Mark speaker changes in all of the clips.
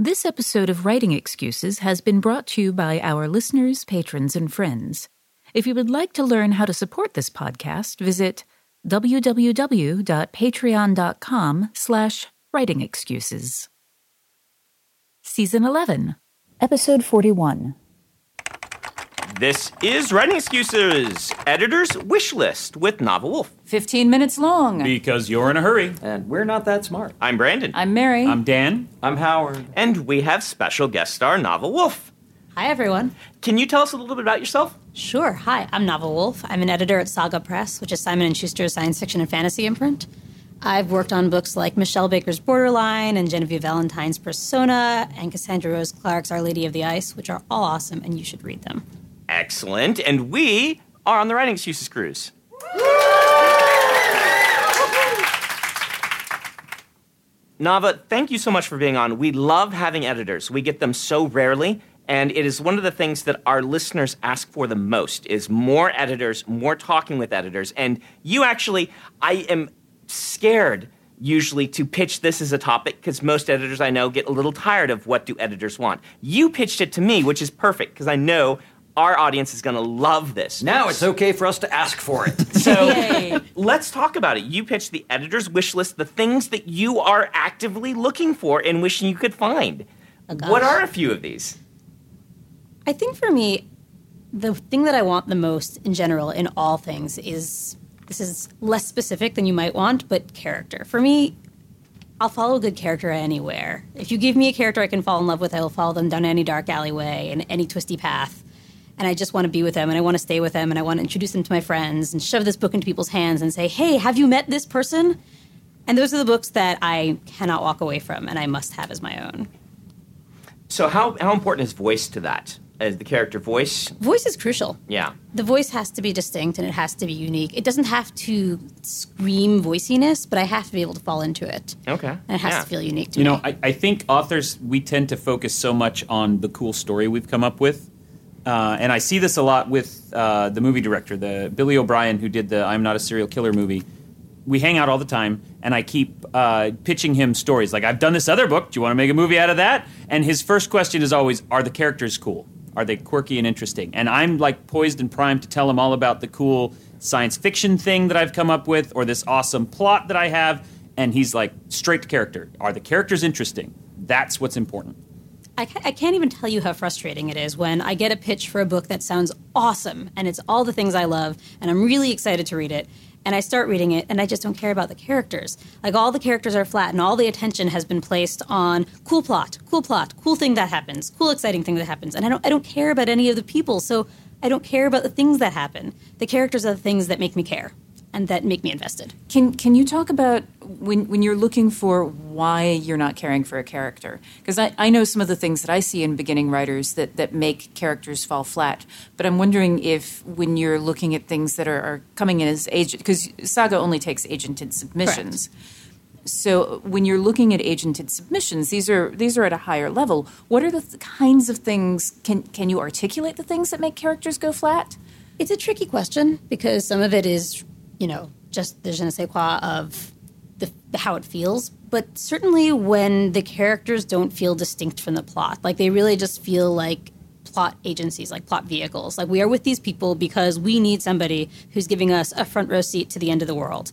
Speaker 1: This episode of Writing Excuses has been brought to you by our listeners, patrons, and friends. If you would like to learn how to support this podcast, visit www.patreon.com slash writingexcuses. Season 11, Episode 41.
Speaker 2: This is Writing Excuses, editor's wish list with Navah Wolfe.
Speaker 3: 15 minutes long.
Speaker 4: Because you're in a hurry.
Speaker 5: And we're not that smart.
Speaker 2: I'm Brandon.
Speaker 3: I'm Mary.
Speaker 4: I'm Dan.
Speaker 5: I'm Howard.
Speaker 2: and we have special guest star Navah Wolfe.
Speaker 6: Hi, everyone.
Speaker 2: Can you tell us a little bit about yourself?
Speaker 6: Sure. Hi, I'm Navah Wolfe. I'm an editor at Saga Press, which is Simon & Schuster's science fiction and fantasy imprint. I've worked on books like Mishell Baker's Borderline and Genevieve Valentine's Persona and Cassandra Rose Clarke's Our Lady of the Ice, which are all awesome and you should read them.
Speaker 2: Excellent. And we are on the Writing Excuses cruise. Navah, thank you so much for being on. We love having editors. We get them so rarely, and it is one of the things that our listeners ask for the most is more editors, more talking with editors. And you actually, I am scared usually to pitch this as a topic because most editors I know get a little tired of what do editors want. You pitched it to me, which is perfect because I know our audience is going to love this.
Speaker 5: Now it's okay for us to ask for it.
Speaker 2: So let's talk about it. You pitched the editor's wish list, the things that you are actively looking for and wishing you could find. Oh, what are a few of these?
Speaker 6: I think for me, the thing that I want the most in general in all things is this is less specific than you might want, but character. For me, I'll follow a good character anywhere. If you give me a character I can fall in love with, I will follow them down any dark alleyway and any twisty path. And I just want to be with them and I want to stay with them and I want to introduce them to my friends and shove this book into people's hands and say, hey, have you met this person? And those are the books that I cannot walk away from and I must have as my own.
Speaker 2: So how how important is voice to that? As the character voice?
Speaker 6: Voice is crucial.
Speaker 2: Yeah.
Speaker 6: The voice has to be distinct and it has to be unique. It doesn't have to scream voiciness, but I have to be able to fall into it.
Speaker 2: Okay.
Speaker 6: And it has
Speaker 2: Yeah.
Speaker 6: to feel unique to
Speaker 4: You
Speaker 6: me.
Speaker 4: know, I, I think authors, we tend to focus so much on the cool story we've come up with. Uh, and I see this a lot with uh, the movie director, the Billy O'Brien, who did the I'm Not a Serial Killer movie. We hang out all the time, and I keep uh, pitching him stories. Like, I've done this other book. Do you want to make a movie out of that? And his first question is always, Are the characters cool? Are they quirky and interesting? And I'm like poised and primed to tell him all about the cool science fiction thing that I've come up with or this awesome plot that I have. And he's like, straight to character. Are the characters interesting? That's what's important.
Speaker 6: I, I can't even tell you how frustrating it is when I get a pitch for a book that sounds awesome and it's all the things I love and I'm really excited to read it. And I start reading it and I just don't care about the characters. Like all the characters are flat and all the attention has been placed on cool plot, cool plot, cool thing that happens, cool exciting thing that happens. And I don't I don't care about any of the people. So I don't care about the things that happen. The characters are the things that make me care and that make me invested.
Speaker 3: Can can you talk about when when you're looking for why you're not caring for a character? Because I, I know some of the things that I see in beginning writers that, that make characters fall flat. But I'm wondering if when you're looking at things that are, are coming in as agent because Saga only takes agented submissions. So when you're looking at agented submissions, these are these are at a higher level. What are the th- kinds of things? Can can you articulate the things that make characters go flat?
Speaker 6: It's a tricky question because some of it is, you know, just the je ne sais quoi of the, the how it feels. But certainly when the characters don't feel distinct from the plot, like they really just feel like plot agencies, like plot vehicles. Like we are with these people because we need somebody who's giving us a front row seat to the end of the world.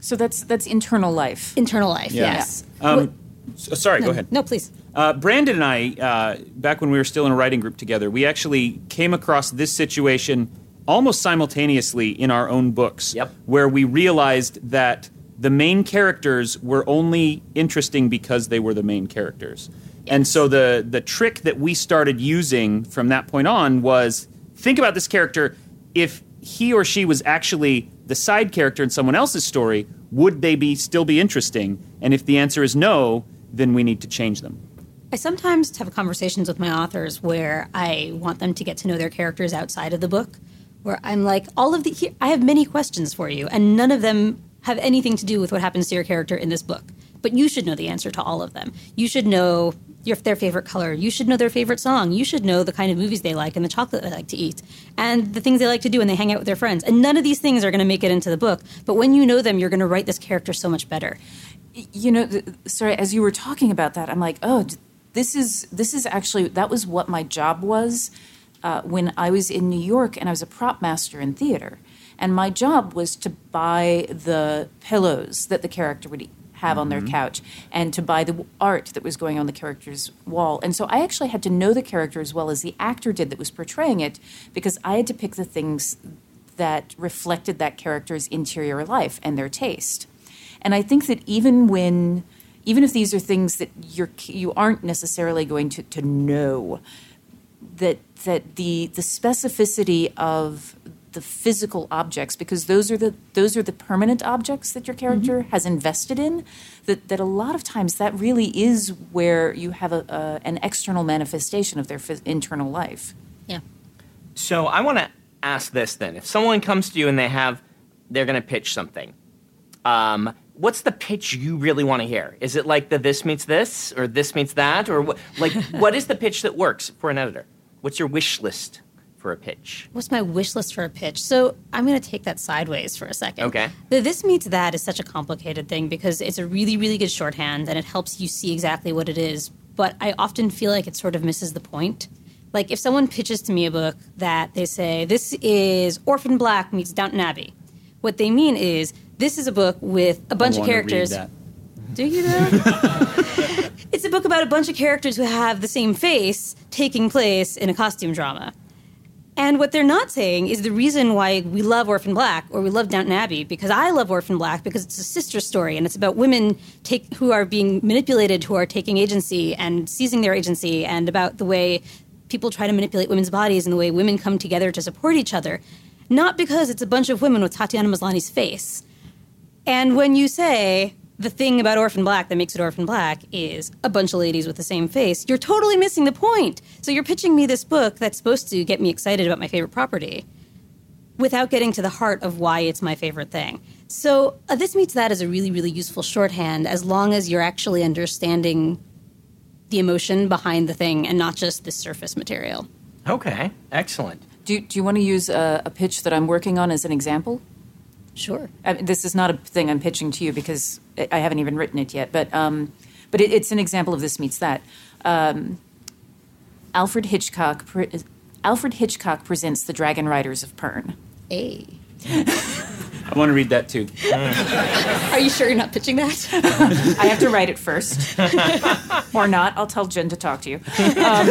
Speaker 3: So that's that's internal life.
Speaker 6: Internal life, yes.
Speaker 4: Um, so- sorry, go ahead.
Speaker 6: No, please.
Speaker 4: Uh, Brandon and I, uh, back when we were still in a writing group together, we actually came across this situation almost simultaneously in our own books.
Speaker 2: Yep.
Speaker 4: Where we realized that the main characters were only interesting because they were the main characters. And so the, the trick that we started using from that point on was think about this character. If he or she was actually the side character in someone else's story, would they be still be interesting? And if the answer is no, then we need to change them.
Speaker 6: I sometimes have conversations with my authors where I want them to get to know their characters outside of the book. Where I'm like, all of the, here, I have many questions for you, and none of them have anything to do with what happens to your character in this book. But you should know the answer to all of them. You should know your, their favorite color. You should know their favorite song. You should know the kind of movies they like and the chocolate they like to eat and the things they like to do when they hang out with their friends. And none of these things are going to make it into the book. But when you know them, you're going to write this character so much better.
Speaker 3: you know, sorry, as you were talking about that, I'm like, oh, this is this is actually that was what my job was uh, when I was in New York and I was a prop master in theater, and my job was to buy the pillows that the character would have on their couch and to buy the art that was going on the character's wall. And so I actually had to know the character as well as the actor did that was portraying it because I had to pick the things that reflected that character's interior life and their taste. And I think that even when even if these are things that you're you aren't necessarily going to, to know that that the the specificity of the physical objects because those are the those are the permanent objects that your character has invested in that that a lot of times that really is where you have a, a an external manifestation of their phys- internal life
Speaker 6: Yeah.
Speaker 2: So I want to ask this then: If someone comes to you and they have, they're going to pitch something. Um, what's the pitch you really want to hear? Is it like the this meets this, or this meets that, or what? Like, what is the pitch that works for an editor? What's your wish list for a pitch?
Speaker 6: What's my wish list for a pitch? So I'm going to take that sideways for a second.
Speaker 2: Okay.
Speaker 6: The this meets that is such a complicated thing because it's a really, really good shorthand and it helps you see exactly what it is. But I often feel like it sort of misses the point. Like if someone pitches to me a book that they say, this is Orphan Black meets Downton Abbey, what they mean is this is a book with a bunch
Speaker 4: I
Speaker 6: of
Speaker 4: wanna read
Speaker 6: characters.
Speaker 4: that.
Speaker 6: Do you know? a book about a bunch of characters who have the same face taking place in a costume drama. And what they're not saying is the reason why we love Orphan Black or we love Downton Abbey, because I love Orphan Black because it's a sister story and it's about women take, who are being manipulated, who are taking agency and seizing their agency, and about the way people try to manipulate women's bodies and the way women come together to support each other. Not because it's a bunch of women with Tatiana Maslany's face. And when you say the thing about Orphan Black that makes it Orphan Black is a bunch of ladies with the same face, you're totally missing the point. So you're pitching me this book that's supposed to get me excited about my favorite property without getting to the heart of why it's my favorite thing. So uh, this meets that as a really, really useful shorthand as long as you're actually understanding the emotion behind the thing and not just the surface material.
Speaker 2: Okay, excellent.
Speaker 3: do, do you want to use a, a pitch that i'm working on as an example
Speaker 6: Sure.
Speaker 3: I mean, this is not a thing I'm pitching to you because I I haven't even written it yet, but um, but it, it's an example of this meets that. Um, Alfred Hitchcock pre- Alfred Hitchcock presents the Dragon Riders of Pern.
Speaker 6: A.
Speaker 4: I want to read that too.
Speaker 6: Are you sure you're not pitching that?
Speaker 3: I have to write it first, or not. I'll tell Jen to talk to you. Um,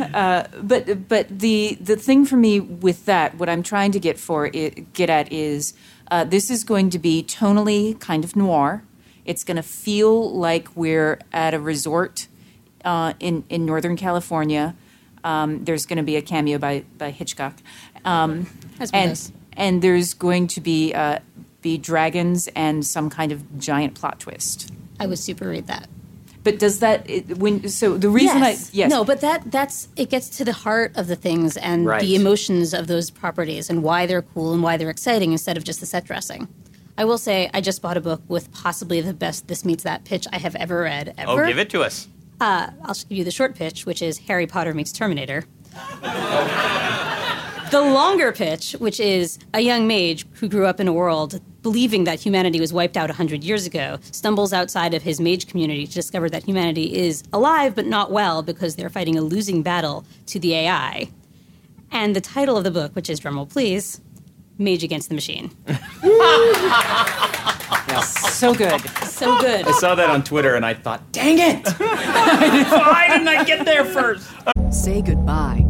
Speaker 3: uh, but but the the thing for me with that, what I'm trying to get for it, get at is uh, this is going to be tonally kind of noir. It's going to feel like we're at a resort uh, in in Northern California. Um, there's going to be a cameo by by Hitchcock, um,
Speaker 6: As
Speaker 3: and
Speaker 6: as-
Speaker 3: and there's going to be uh, be dragons and some kind of giant plot twist.
Speaker 6: I would super read that.
Speaker 3: But does that it, when so the reason
Speaker 6: yes.
Speaker 3: I yes
Speaker 6: No, but that that's it gets to the heart of the things and
Speaker 2: Right.
Speaker 6: the emotions of those properties and why they're cool and why they're exciting instead of just the set dressing. I will say I just bought a book with possibly the best this meets that pitch I have ever read
Speaker 2: oh,
Speaker 6: ever.
Speaker 2: Oh, give it to us.
Speaker 6: Uh, I'll give you the short pitch, which is Harry Potter meets Terminator. the longer pitch, which is a young mage who grew up in a world believing that humanity was wiped out 100 years ago, stumbles outside of his mage community to discover that humanity is alive but not well because they're fighting a losing battle to the AI. And the title of the book, which is Drumroll Please, Mage Against the Machine.
Speaker 3: so good.
Speaker 6: So good.
Speaker 4: I saw that on Twitter and I thought, dang it! Why didn't I get there first?
Speaker 7: Say goodbye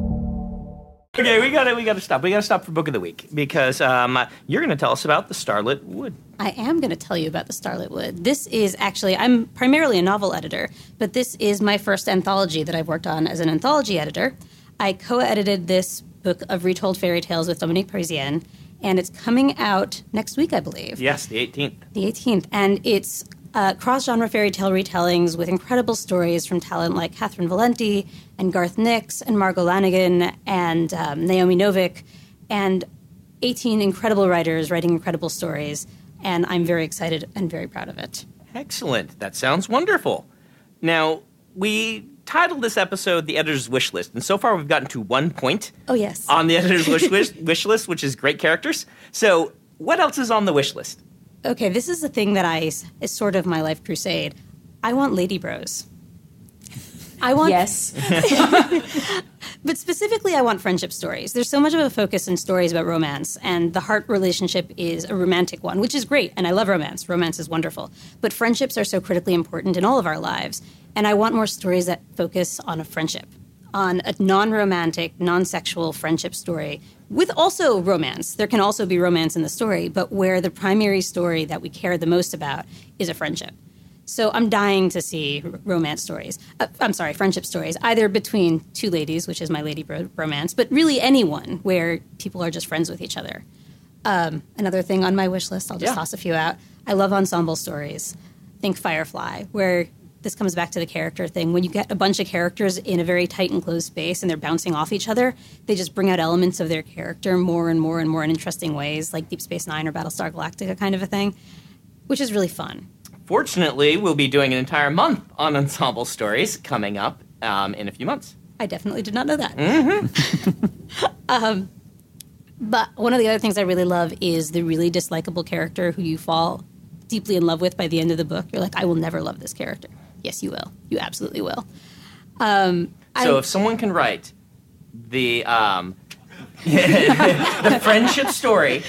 Speaker 2: Okay, we gotta we gotta stop. We gotta stop for book of the week because um, you're gonna tell us about the Starlit Wood.
Speaker 6: I am going to tell you about the Starlit Wood. This is actually, I'm primarily a novel editor, but this is my first anthology that I've worked on as an anthology editor. I co edited this book of retold fairy tales with Dominik Parisien, and it's coming out next week, I believe
Speaker 2: Yes, the 18th.
Speaker 6: the 18th and it's uh, cross genre fairy tale retellings with incredible stories from talent like Catherynne Valente and Garth Nix and Margo Lanagan and um, Naomi Novik, and 18 incredible writers writing incredible stories. And I'm very excited and very proud of it.
Speaker 2: Excellent. That sounds wonderful. Now, we titled this episode The Editor's Wish List, and so far we've gotten to one point
Speaker 6: Oh, yes.
Speaker 2: on the Editor's wish, wish, wish List, which is great characters. So, what else is on the wish list?
Speaker 6: Okay, this is the thing that I is sort of my life crusade. I want lady bros. I want
Speaker 3: Yes.
Speaker 6: But specifically, I want friendship stories. There's so much of a focus in stories about romance, and the heart relationship is a romantic one, which is great. And I love romance. Romance is wonderful. But friendships are so critically important in all of our lives. And I want more stories that focus on a friendship, on a non romantic, non sexual friendship story with also romance. There can also be romance in the story, but where the primary story that we care the most about is a friendship. So I'm dying to see romance stories. Uh, I'm sorry, friendship stories, either between two ladies, which is my lady bro- romance, but really anyone where people are just friends with each other. Um, another thing on my wish list, I'll just
Speaker 2: Yeah.
Speaker 6: toss a few out. I love ensemble stories. Think Firefly, where this comes back to the character thing. When you get a bunch of characters in a very tight and closed space and they're bouncing off each other, they just bring out elements of their character more and more and more in interesting ways, like Deep Space Nine or Battlestar Galactica kind of a thing, which is really fun.
Speaker 2: Fortunately, we'll be doing an entire month on ensemble stories coming up um, in a few months.
Speaker 6: I definitely did not know that. um, but one of the other things I really love is the really dislikable character who you fall deeply in love with by the end of the book. You're like, I will never love this character. Yes, you will. You absolutely will. Um,
Speaker 2: So
Speaker 6: I-
Speaker 2: if someone can write the um, the friendship story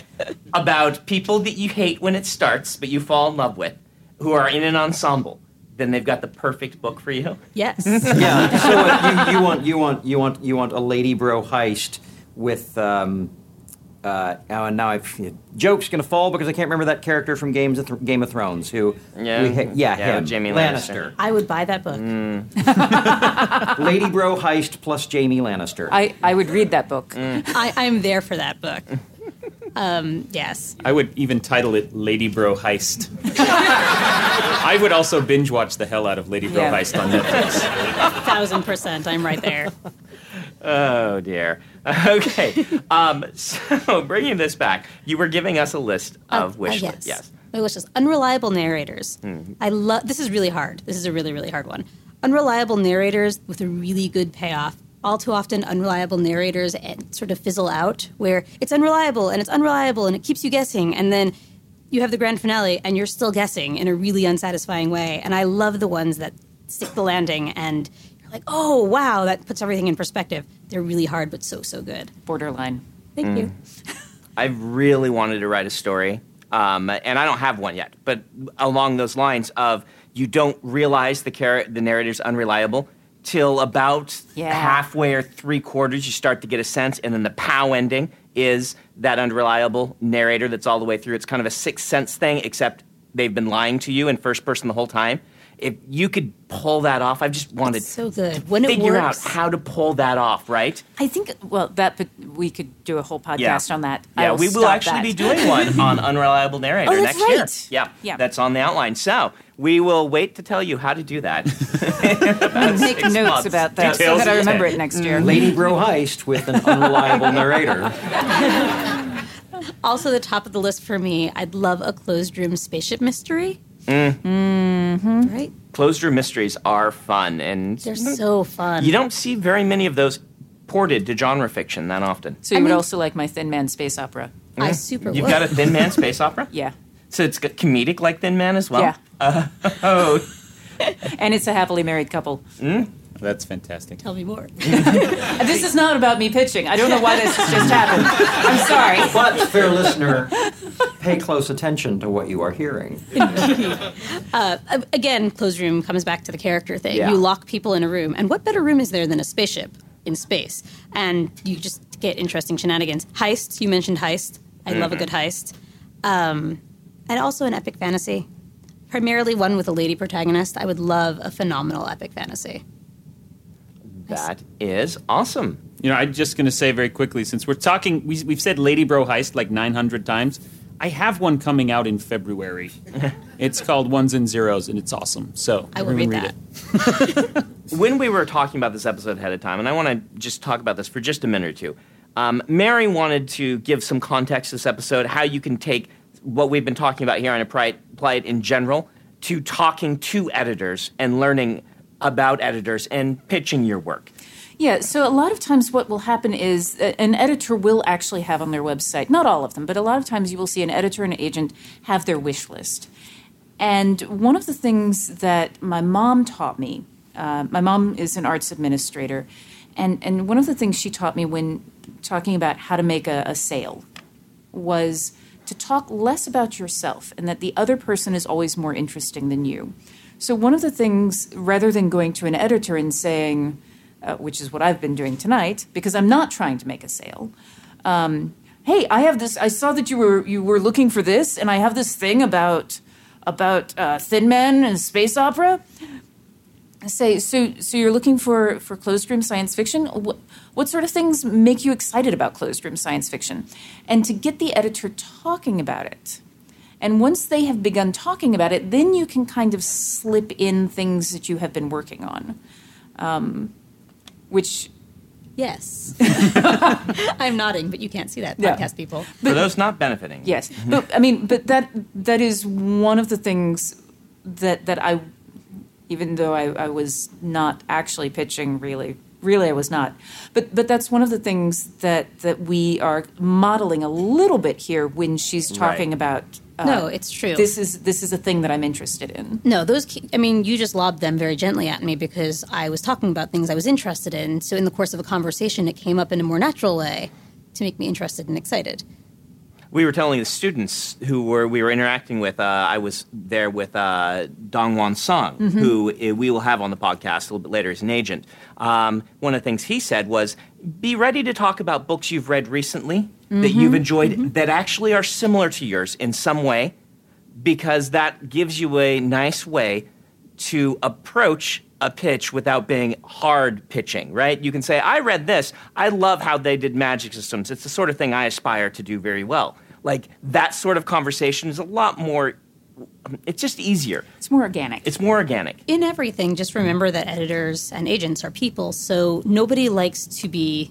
Speaker 2: about people that you hate when it starts, but you fall in love with, who are in an ensemble, then they've got the perfect book for you.
Speaker 6: yes.
Speaker 5: Yeah. So uh, you, you want you want you want you want a lady bro heist with. Um, uh, oh, and now I've joke's gonna fall because I can't remember that character from Games of Th- Game of Thrones who
Speaker 2: Yeah.
Speaker 5: we yeah,
Speaker 2: Yeah,
Speaker 5: him
Speaker 2: Jaime Lannister.
Speaker 6: I would buy that book.
Speaker 5: lady bro heist plus Jaime Lannister
Speaker 3: I, I would read that book.
Speaker 6: I, I'm there for that book. Um, yes.
Speaker 4: I would even title it Lady Bro Heist. I would also binge watch the hell out of Lady Bro
Speaker 3: Yeah.
Speaker 4: Heist on Netflix.
Speaker 6: A Thousand percent. I'm right there.
Speaker 2: Oh dear. Okay. Um, so bringing this back, you were giving us a list of
Speaker 6: Uh,
Speaker 2: wish
Speaker 6: uh,
Speaker 2: lists. Yes.
Speaker 6: My wish list. Unreliable narrators. I love. This is really hard. This is a really really hard one. Unreliable narrators with a really good payoff. All too often, unreliable narrators eh, sort of fizzle out, where it's unreliable and it's unreliable and it keeps you guessing, and then you have the grand finale and you're still guessing in a really unsatisfying way. And I love the ones that stick the landing and you're like, oh wow, that puts everything in perspective. They're really hard, but so so good.
Speaker 3: Borderline.
Speaker 6: Thank you.
Speaker 2: I've really wanted to write a story, um, and I don't have one yet. But along those lines of you don't realize the char- the narrator's unreliable till about
Speaker 3: Yeah.
Speaker 2: halfway or three quarters, you start to get a sense, and then the pow ending is that unreliable narrator that's all the way through. It's kind of a sixth sense thing, except they've been lying to you in first person the whole time. If you could pull that off, I've just wanted
Speaker 6: It's so good.
Speaker 2: to
Speaker 6: When it
Speaker 2: figure out how to pull that off, right?
Speaker 3: I think, well, that but we could do a whole podcast on that.
Speaker 2: Yeah,
Speaker 3: I'll
Speaker 2: we will actually
Speaker 3: that.
Speaker 2: be doing one on unreliable narrator
Speaker 3: Oh, that's
Speaker 2: next year. Yeah,
Speaker 3: Yeah.
Speaker 2: that's on the outline. So we will wait to tell you how to do that.
Speaker 3: Make
Speaker 2: six
Speaker 3: notes
Speaker 2: months.
Speaker 3: about that so
Speaker 4: Details
Speaker 3: that I remember it next year. Mm.
Speaker 5: lady bro heist with an unreliable narrator
Speaker 6: Also, the top of the list for me, I'd love a closed room spaceship mystery.
Speaker 2: Mm. Mhm.
Speaker 6: Right?
Speaker 2: Closed room mysteries are fun, and
Speaker 6: They're so fun.
Speaker 2: you don't see very many of those ported to genre fiction that often.
Speaker 3: So you
Speaker 6: I
Speaker 3: would
Speaker 6: mean-
Speaker 3: also like my Thin Man space opera.
Speaker 6: I super
Speaker 2: You've
Speaker 6: would.
Speaker 2: got a Thin Man space opera,
Speaker 3: Yeah.
Speaker 2: so it's got comedic like Thin Man as well.
Speaker 3: Yeah.
Speaker 2: Oh,
Speaker 3: And it's a happily married couple.
Speaker 4: That's fantastic.
Speaker 6: Tell me more.
Speaker 3: This is not about me pitching. I don't know why this just happened. I'm sorry.
Speaker 5: but fair listener pay close attention to what you are hearing
Speaker 6: Uh, Again, closed room comes back to the character thing.
Speaker 2: Yeah.
Speaker 6: You lock people in a room, and what better room is there than a spaceship in space? And you just get interesting shenanigans. Heists, you mentioned heist. I love a good heist. Um, and also an epic fantasy. Primarily one with a lady protagonist. I would love a phenomenal epic fantasy.
Speaker 2: That is awesome.
Speaker 4: You know, I'm just going to say very quickly, since we're talking, we, we've said Lady Bro Heist like 900 times. I have one coming out in February. it's called Ones and Zeros, and it's awesome. So
Speaker 6: I will
Speaker 4: everyone
Speaker 6: read
Speaker 4: it.
Speaker 2: when we were talking about this episode ahead of time, and I want to just talk about this for just a minute or two. Um, Mary wanted to give some context to this episode, how you can take what we've been talking about here and apply it, apply it in general to talking to editors and learning about editors and pitching your work.
Speaker 3: Yeah, so a lot of times what will happen is uh, an editor will actually have on their website, not all of them, but a lot of times you will see an editor and an agent have their wish list. And one of the things that my mom taught me, uh, my mom is an arts administrator, and, and one of the things she taught me when talking about how to make a, a sale was to talk less about yourself and that the other person is always more interesting than you. So, one of the things, rather than going to an editor and saying, uh, which is what I've been doing tonight, because I'm not trying to make a sale. Um, hey, I have this. I saw that you were you were looking for this, and I have this thing about about uh, Thin Men and space opera. I say, so so you're looking for for closed room science fiction. What, what sort of things make you excited about closed room science fiction? And to get the editor talking about it. And once they have begun talking about it, then you can kind of slip in things that you have been working on. Um, which
Speaker 6: Yes. I'm nodding, but you can't see that,
Speaker 3: Yeah.
Speaker 6: podcast people.
Speaker 2: For those not benefiting.
Speaker 3: yes, but I mean, but that that is one of the things that that I, even though I, I was not actually pitching, really, really I was not, but but that's one of the things that that we are modeling a little bit here when she's talking
Speaker 2: Right.
Speaker 3: about. Uh,
Speaker 6: No, it's true.
Speaker 3: This is this is a thing that I'm interested in.
Speaker 6: No, those. I mean, you just lobbed them very gently at me because I was talking about things I was interested in. So, in the course of a conversation, it came up in a more natural way to make me interested and excited.
Speaker 2: we were telling the students who were we were interacting with. Uh, I was there with uh, DongWon Song, who uh, we will have on the podcast a little bit later as an agent. Um, one of the things he said was, "Be ready to talk about books you've read recently that mm-hmm. you've enjoyed mm-hmm. that actually are similar to yours in some way, because that gives you a nice way to approach." A pitch without being hard pitching, right? You can say, I read this. I love how they did magic systems. It's the sort of thing I aspire to do very well. Like that sort of conversation is a lot more. It's just easier.
Speaker 3: It's more organic.
Speaker 2: It's more organic.
Speaker 6: In everything, just remember that editors and agents are people. So, nobody likes to be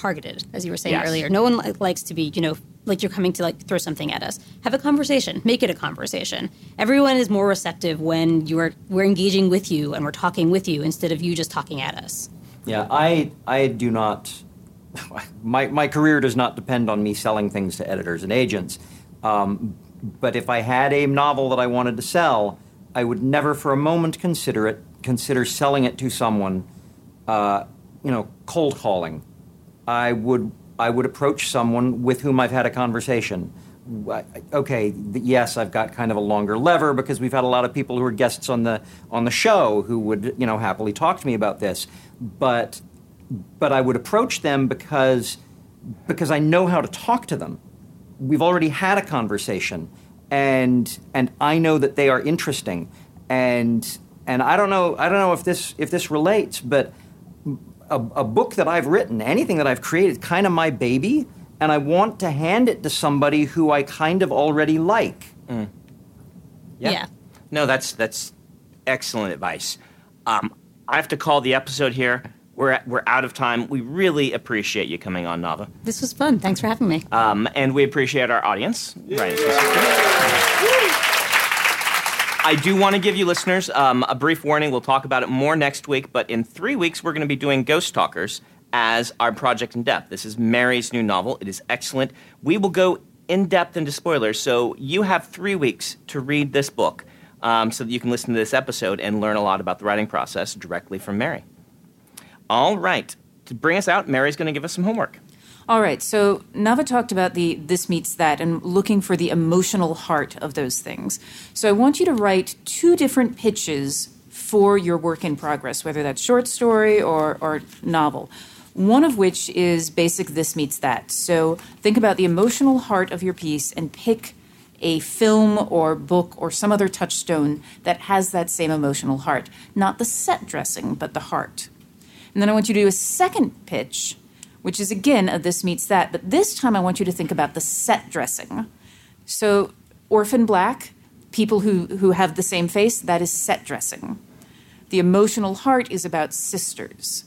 Speaker 6: targeted, as you were saying
Speaker 2: Yes.
Speaker 6: earlier. No one li- likes to be, you know, like you're coming to like throw something at us. Have a conversation. Make it a conversation. Everyone is more receptive when you are we're engaging with you and we're talking with you instead of you just talking at us.
Speaker 5: Yeah, I I do not. My my career does not depend on me selling things to editors and agents. Um, but if I had a novel that I wanted to sell, I would never for a moment consider it consider selling it to someone. Uh, you know, cold calling. I would I would approach someone with whom I've had a conversation. Okay, yes, I've got kind of a longer lever because we've had a lot of people who are guests on the on the show who would you know happily talk to me about this, but but I would approach them because because I know how to talk to them. We've already had a conversation, and and I know that they are interesting, and and I don't know I don't know if this if this relates, but a, a book that I've written, anything that I've created, kind of my baby, and I want to hand it to somebody who I kind of already like.
Speaker 6: Yeah.
Speaker 2: No, that's that's excellent advice. Um, I have to call the episode here. We're at, we're out of time. We really appreciate you coming on Navah,
Speaker 6: This was fun. Thanks for having me.
Speaker 2: um, and we appreciate our audience. Right. I do want to give you listeners um, a brief warning. We'll talk about it more next week, but in three weeks we're going to be doing Ghost Talkers as our project in depth. This is Mary's new novel. It is excellent. We will go in depth into spoilers, so you have three weeks to read this book, um, so that you can listen to this episode and learn a lot about the writing process directly from Mary. All right, to bring us out, Mary's going to give us some homework.
Speaker 3: All right, so Navah talked about the this meets that and looking for the emotional heart of those things. So I want you to write two different pitches for your work in progress, whether that's short story or, or novel. One of which is basic this meets that. So think about the emotional heart of your piece and pick a film or book or some other touchstone that has that same emotional heart. Not the set dressing, but the heart. And then I want you to do a second pitch, which is again a this meets that, but this time I want you to think about the set dressing. So, Orphan Black, people who, who have the same face, that is set dressing. The emotional heart is about sisters.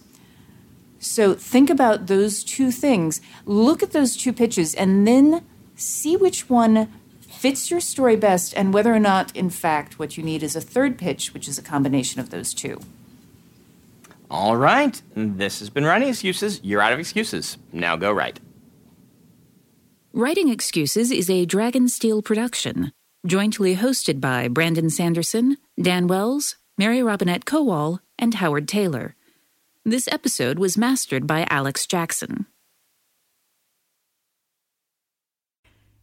Speaker 3: So, think about those two things. Look at those two pitches and then see which one fits your story best and whether or not, in fact, what you need is a third pitch, which is a combination of those two.
Speaker 2: All right. This has been Writing Excuses. You're out of excuses. Now go write.
Speaker 1: Writing Excuses is a Dragonsteel production, jointly hosted by Brandon Sanderson, Dan Wells, Mary Robinette Kowal, and Howard Tayler. This episode was mastered by Alex Jackson.